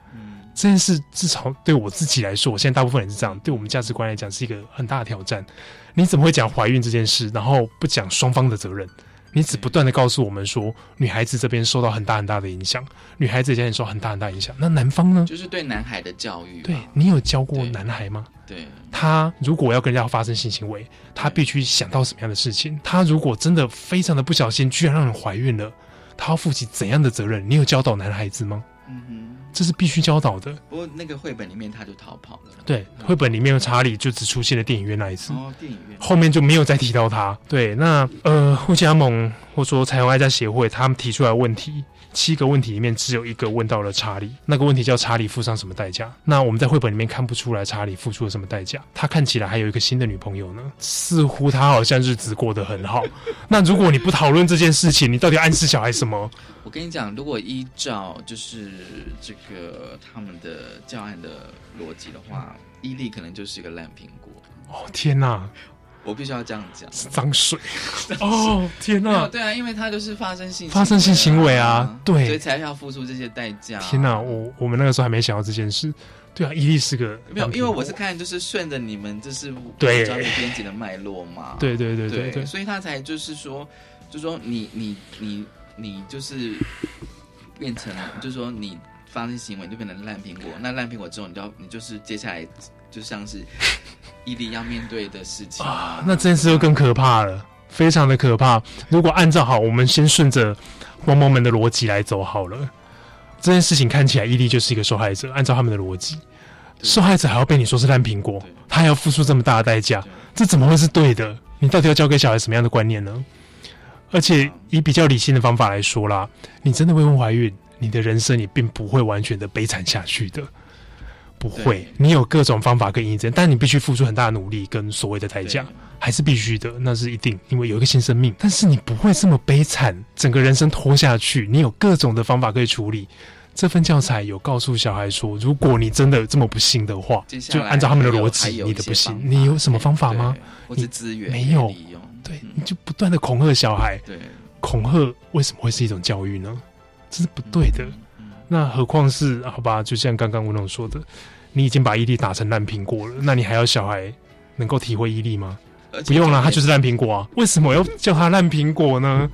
这件事至少对我自己来说，我现在大部分人是这样，对我们价值观来讲是一个很大的挑战。你怎么会讲怀孕这件事，然后不讲双方的责任？你只不断的告诉我们说，女孩子这边受到很大很大的影响，女孩子家庭受很大很大影响。那男方呢？就是对男孩的教育。对你有教过男孩吗？对，他如果要跟人家发生性行为，他必须想到什么样的事情？他如果真的非常的不小心，居然让人怀孕了，他要负起怎样的责任？你有教导男孩子吗？嗯哼，这是必须教导的。不过那个绘本里面他就逃跑了。对，绘本里面的查理就只出现了电影院那一次。哦，电影院后面就没有再提到他。对，那呃，互加盟或说彩虹爱家协会他们提出来问题。七个问题里面只有一个问到了查理，那个问题叫查理付上什么代价？那我们在绘本里面看不出来查理付出了什么代价。他看起来还有一个新的女朋友呢，似乎他好像日子过得很好。那如果你不讨论这件事情，你到底暗示小孩什么？我跟你讲，如果依照就是这个他们的教案的逻辑的话，伊利可能就是一个烂苹果。哦天哪！我必须要这样讲，脏水。哦！天哪，对啊，因为他就是发生性发生性行为啊，对，所以才要付出这些代价。天哪，我我们那个时候还没想到这件事。对啊，伊利是个没有，因为我是看就是顺着你们就是对。专业编辑的脉络嘛，对对对对对，所以他才就是说，就说你你你你就是变成，就是说你发生行为就变成烂苹果，那烂苹果之后，你就要你就是接下来就像是。伊利要面对的事情啊，那这件事就更可怕了，非常的可怕。如果按照好，我们先顺着猫猫们的逻辑来走好了。这件事情看起来伊利就是一个受害者，按照他们的逻辑，受害者还要被你说是烂苹果，他还要付出这么大的代价，这怎么会是对的？你到底要教给小孩什么样的观念呢？而且以比较理性的方法来说啦，你真的未婚怀孕，你的人生也并不会完全的悲惨下去的。不会，你有各种方法跟印证，但你必须付出很大的努力跟所谓的代价，还是必须的，那是一定，因为有一个新生命。但是你不会这么悲惨，整个人生拖下去，你有各种的方法可以处理。这份教材有告诉小孩说，如果你真的这么不幸的话，就按照他们的逻辑，你的不幸，你有什么方法吗？你资源没有，对，你就不断的恐吓小孩，对，恐吓为什么会是一种教育呢？这是不对的。那何况是好吧？就像刚刚吴总说的，你已经把伊利打成烂苹果了，那你还要小孩能够体会伊利吗？不用了，他就是烂苹果啊！为什么要叫他烂苹果呢？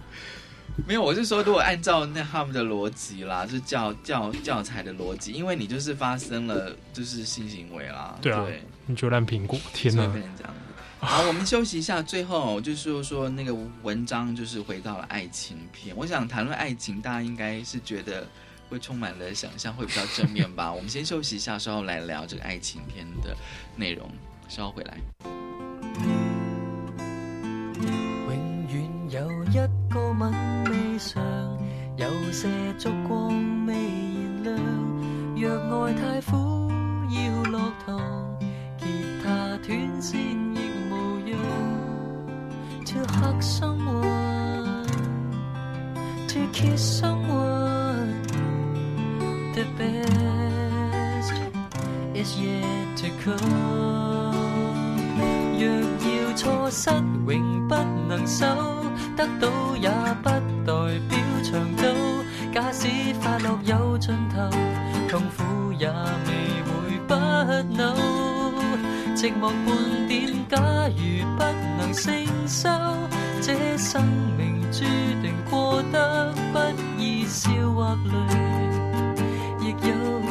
没有，我是说，如果按照那他们的逻辑啦，就教教教材的逻辑，因为你就是发生了就是性行为啦，对啊，你就烂苹果，天哪！变成这样。好，我们休息一下，最后就是说那个文章就是回到了爱情片。我想谈论爱情，大家应该是觉得。会充满了想象，会比较正面吧。我们先休息一下，稍后来聊这个爱情片的内容。稍后回来。永远有一个吻未尝，有些烛光未燃亮。若爱太苦，要落堂，吉他断线亦无恙。To. The best is yet to come。若要錯失，永不能收，得到也不代表長久。假使快樂有盡頭，痛苦也未會不朽。寂寞半點，假如不能承受，這生命注定過得不易，笑或淚。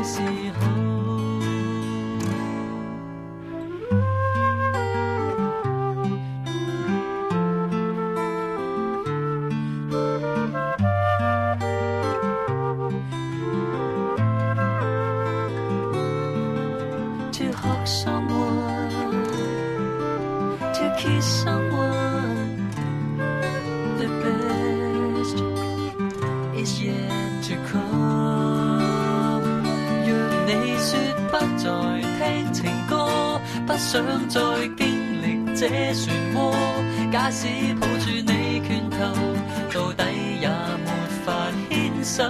时候。手，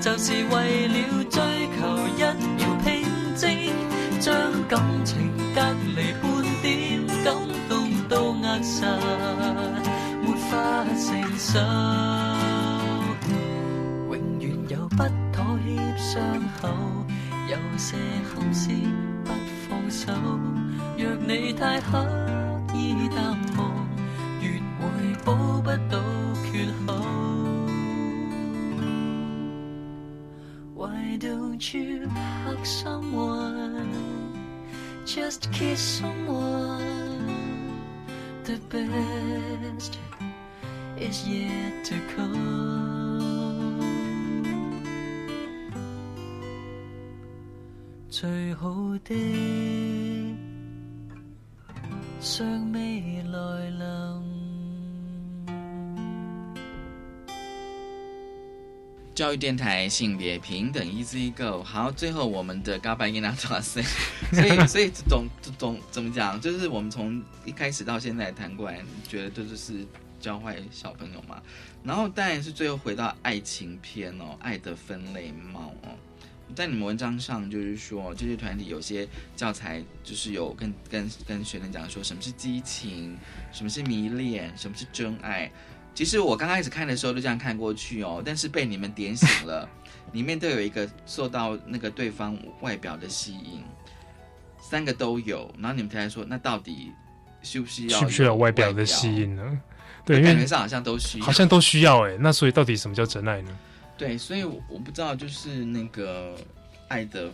就是为了追求一秒平静，将感情隔离半点，感动到壓實，沒法承受。永远有不妥协伤口，有些心思不放手。若你太狠 don't you hug someone? Just kiss someone. The best is yet to come. 最好的尚未来临。 教育电台性别平等，Easy Go。好，最后我们的嘎巴伊娜达森，所以所以总总怎么讲，就是我们从一开始到现在谈过来，觉得这就是教坏小朋友嘛。然后当然是最后回到爱情片哦，爱的分类帽哦。在你们文章上就是说，这些团体有些教材就是有跟跟跟学生讲说，什么是激情，什么是迷恋，什么是真爱。其实我刚开始看的时候就这样看过去哦，但是被你们点醒了，里面都有一个受到那个对方外表的吸引，三个都有。然后你们才说，那到底需不需要需不需要外表的吸引呢？对，感觉上好像都需要，好像都需要哎。那所以到底什么叫真爱呢？对，所以我不知道，就是那个爱的，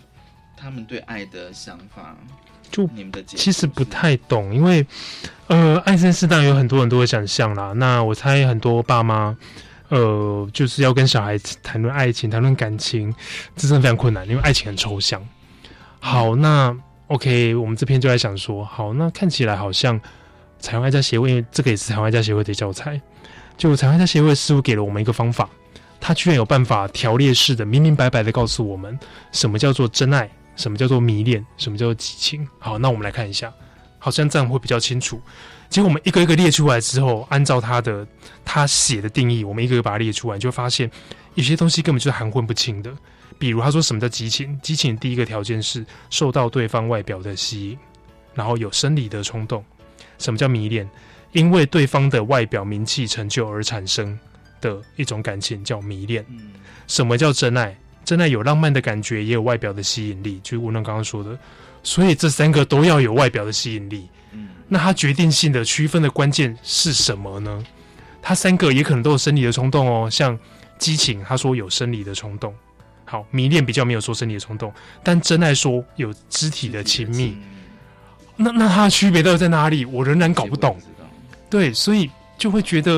他们对爱的想法。就其实不太懂，因为呃，爱生世代有很多很多的想象啦。那我猜很多爸妈，呃，就是要跟小孩谈论爱情、谈论感情，这真的非常困难，因为爱情很抽象。好，那 OK，我们这篇就在想说，好，那看起来好像彩虹爱家协会，因为这个也是彩虹爱家协会的教材，就彩虹爱家协会似乎给了我们一个方法，他居然有办法条列式的、明明白白的告诉我们，什么叫做真爱。什么叫做迷恋？什么叫做激情？好，那我们来看一下，好像这样会比较清楚。结果我们一个一个列出来之后，按照他的他写的定义，我们一个个把它列出来，就发现有些东西根本就是含混不清的。比如他说什么叫激情？激情第一个条件是受到对方外表的吸引，然后有生理的冲动。什么叫迷恋？因为对方的外表、名气、成就而产生的一种感情叫迷恋。什么叫真爱？真爱有浪漫的感觉，也有外表的吸引力，就是吴能刚刚说的，所以这三个都要有外表的吸引力。嗯，那它决定性的区分的关键是什么呢？它三个也可能都有生理的冲动哦，像激情，他说有生理的冲动，好，迷恋比较没有说生理的冲动，但真爱说有肢体的亲密。那那它的区别到底在哪里？我仍然搞不懂。对，所以就会觉得，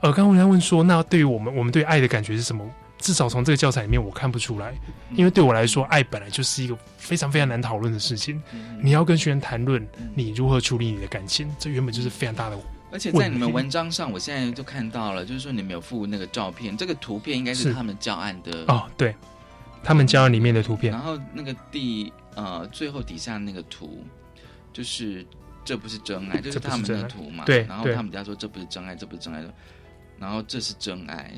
呃，刚刚人家问说，那对于我们，我们对爱的感觉是什么？至少从这个教材里面，我看不出来，因为对我来说，爱本来就是一个非常非常难讨论的事情。你要跟学员谈论你如何处理你的感情，这原本就是非常大的。而且在你们文章上，我现在就看到了，就是说你们有附那个照片，这个图片应该是他们教案的哦，对，他们教案里面的图片。然后那个第呃最后底下那个图，就是这不是真爱，就是他们的图嘛。对，然后他们家说这不是真爱，这不是真爱，然后这是真爱。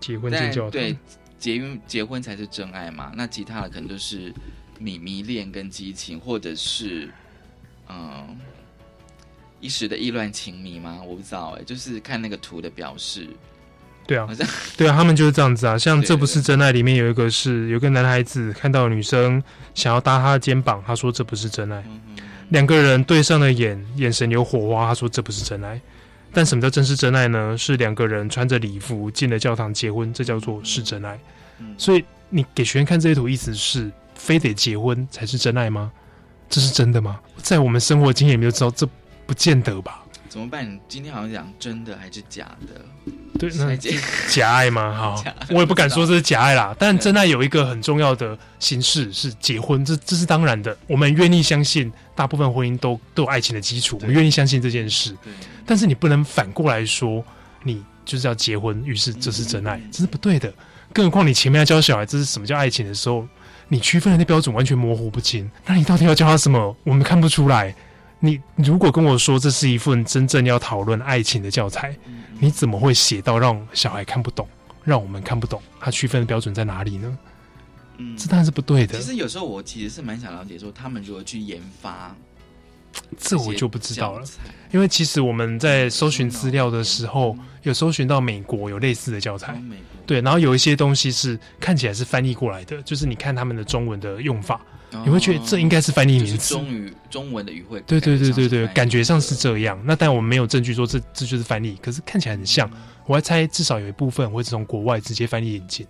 结婚见教对，结婚结婚才是真爱嘛？那其他的可能都是迷迷恋跟激情，或者是嗯一时的意乱情迷吗？我不知道哎，就是看那个图的表示。对啊，对啊，他们就是这样子啊。像这不是真爱里面有一个是有个男孩子看到女生想要搭他的肩膀，他说这不是真爱。两个人对上了眼，眼神有火花，他说这不是真爱。但什么叫真是真爱呢？是两个人穿着礼服进了教堂结婚，这叫做是真爱。所以你给学员看这些图，意思是非得结婚才是真爱吗？这是真的吗？在我们生活经验里面就知道，这不见得吧？怎么办？你今天好像讲真的还是假的？对，那 假爱吗？好，我也不敢说这是假爱啦。但真爱有一个很重要的形式是结婚，这这是当然的。我们愿意相信，大部分婚姻都都有爱情的基础，我们愿意相信这件事。但是你不能反过来说，你就是要结婚，于是这是真爱，这是不对的。更何况你前面要教小孩这是什么叫爱情的时候，你区分的那标准完全模糊不清，那你到底要教他什么？我们看不出来。你如果跟我说这是一份真正要讨论爱情的教材，你怎么会写到让小孩看不懂，让我们看不懂？它区分的标准在哪里呢？嗯，这当然是不对的。其实有时候我其实是蛮想了解，说他们如何去研发，这我就不知道了。因为其实我们在搜寻资料的时候，有搜寻到美国有类似的教材，对，然后有一些东西是看起来是翻译过来的，就是你看他们的中文的用法。你会觉得这应该是翻译名词，中语中文的语汇。对对对对对，感觉上是这样。那但我们没有证据说这这就是翻译，可是看起来很像。我还猜至少有一部分会是从国外直接翻译引进。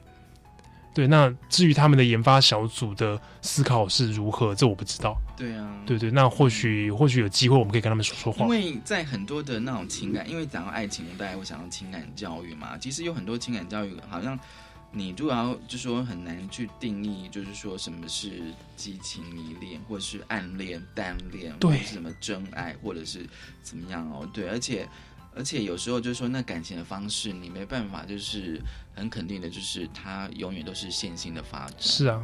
对，那至于他们的研发小组的思考是如何，这我不知道。对啊，对对，那或许或许有机会，我们可以跟他们说说话。因为在很多的那种情感，因为讲到爱情，大家会想到情感教育嘛。其实有很多情感教育，好像你如果要就说很难去定义，就是说什么是激情迷恋，或者是暗恋、单恋，或者是什么真爱，或者是怎么样哦？对，而且。而且有时候就是说，那感情的方式你没办法，就是很肯定的，就是它永远都是线性的发展。是啊，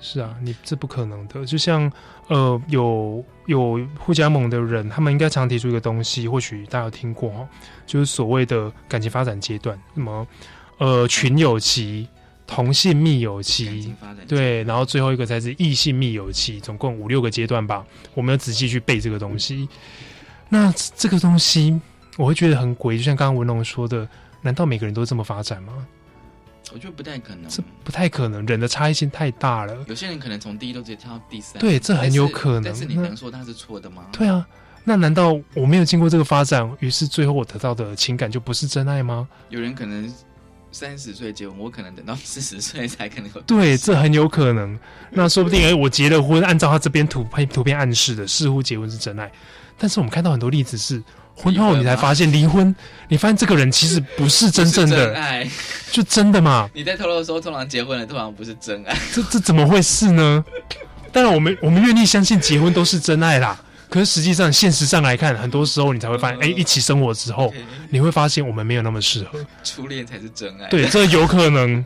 是啊，你这不可能的。就像呃，有有互加盟的人，他们应该常提出一个东西，或许大家有听过哈，就是所谓的感情发展阶段，那么呃群友期、同性密友期，对，然后最后一个才是异性密友期，总共五六个阶段吧。我没有仔细去背这个东西。那这个东西。我会觉得很诡异，就像刚刚文龙说的，难道每个人都这么发展吗？我觉得不太可能，这不太可能，人的差异性太大了。有些人可能从第一都直接跳到第三，对，这很有可能。但是你能说他是错的吗？对啊，那难道我没有经过这个发展，于是最后我得到的情感就不是真爱吗？有人可能三十岁结婚，我可能等到 四十岁才可能有。对，这很有可能。那说不定，哎，我结了婚，按照他这边图片图片暗示的，似乎结婚是真爱。但是我们看到很多例子是。婚后你才发现离婚，你发现这个人其实不是真正的 爱，就真的嘛？你在透露说通常结婚了通常不是真爱，这这怎么会是呢？当然我们我们愿意相信结婚都是真爱啦，可是实际上现实上来看，很多时候你才会发现，哎，一起生活之后，你会发现我们没有那么适合，初恋才是真爱。对，这有可能。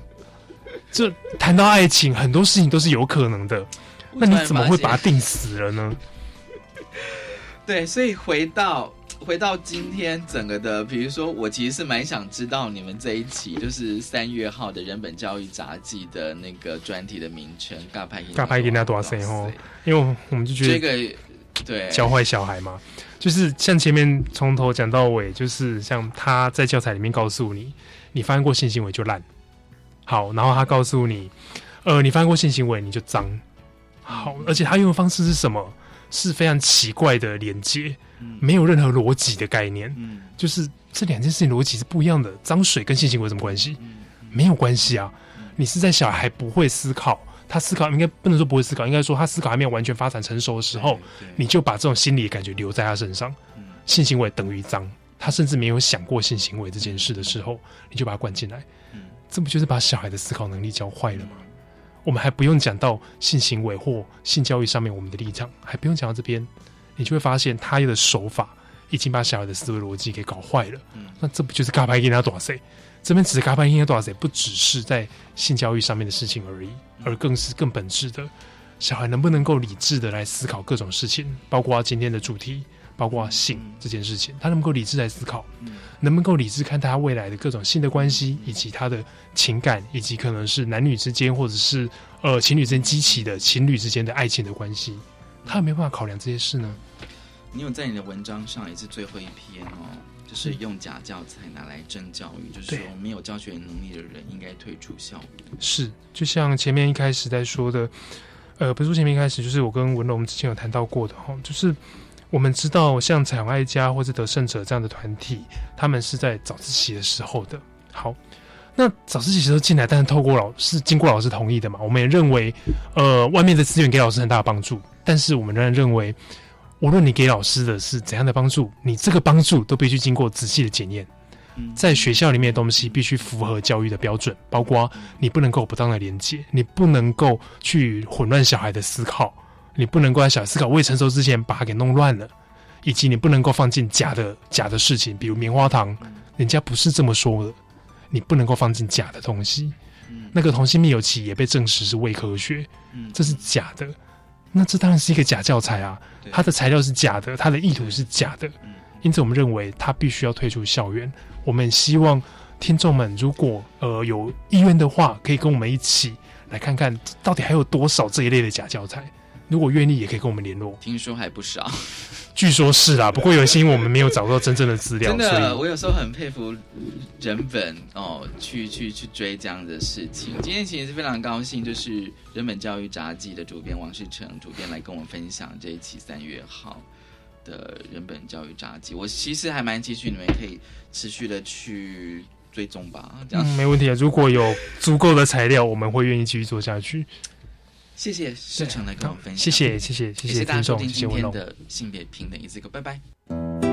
这谈到爱情，很多事情都是有可能的，那你怎么会把它定死了呢？对，所以回到。回到今天整个的，比如说，我其实是蛮想知道你们这一期就是三月号的人本教育杂技的那个专题的名称“嘎拍嘎拍给那多少岁哦？因为我们就觉得这个对教坏小孩嘛，就是像前面从头讲到尾，就是像他在教材里面告诉你，你发生过性行为就烂，好，然后他告诉你，呃，你发生过性行为你就脏，好，而且他用的方式是什么？是非常奇怪的连接，没有任何逻辑的概念。嗯，就是这两件事情逻辑是不一样的。脏水跟性行为有什么关系？没有关系啊！你是在小孩不会思考，他思考应该不能说不会思考，应该说他思考还没有完全发展成熟的时候，你就把这种心理感觉留在他身上。性行为等于脏，他甚至没有想过性行为这件事的时候，你就把他灌进来。这不就是把小孩的思考能力教坏了吗？我们还不用讲到性行为或性教育上面我们的立场，还不用讲到这边，你就会发现他的手法已经把小孩的思维逻辑给搞坏了。那这不就是嘎巴给他多少这边指的嘎巴因他多少不只是在性教育上面的事情而已，而更是更本质的，小孩能不能够理智的来思考各种事情，包括今天的主题。包括性这件事情，他能够理智来思考，能不能够理智看待他未来的各种性的关系，以及他的情感，以及可能是男女之间，或者是呃情侣之间激起的情侣之间的爱情的关系，他有没有办法考量这些事呢？你有在你的文章上也是最后一篇哦，就是用假教材拿来真教育，就是说没有教学能力的人应该退出校园。是，就像前面一开始在说的，呃，不是说前面一开始，就是我跟文龙之前有谈到过的哈，就是。我们知道，像彩虹爱家或者得胜者这样的团体，他们是在早自习的时候的。好，那早自习时候进来，但是透过老师经过老师同意的嘛？我们也认为，呃，外面的资源给老师很大的帮助，但是我们仍然认为，无论你给老师的是怎样的帮助，你这个帮助都必须经过仔细的检验。在学校里面的东西必须符合教育的标准，包括你不能够不当的连接，你不能够去混乱小孩的思考。你不能够在小孩思考未成熟之前把它给弄乱了，以及你不能够放进假的假的事情，比如棉花糖，人家不是这么说的。你不能够放进假的东西，那个同性密友期也被证实是伪科学，这是假的。那这当然是一个假教材啊，它的材料是假的，它的意图是假的，因此我们认为它必须要退出校园。我们希望听众们如果呃有意愿的话，可以跟我们一起来看看到底还有多少这一类的假教材。如果愿意，也可以跟我们联络。听说还不少，据说是啦。不过有些因为我们没有找到真正的资料，真的，我有时候很佩服人本哦，去去去追这样的事情。今天其实是非常高兴，就是人本教育杂技的主编王世成主编来跟我们分享这一期三月号的人本教育杂技。我其实还蛮期许你们可以持续的去追踪吧。这样、嗯，没问题啊。如果有足够的材料，我们会愿意继续做下去。谢谢世成来跟我们分享，谢谢谢谢谢谢大家收听今天的性别平等一字歌，拜拜。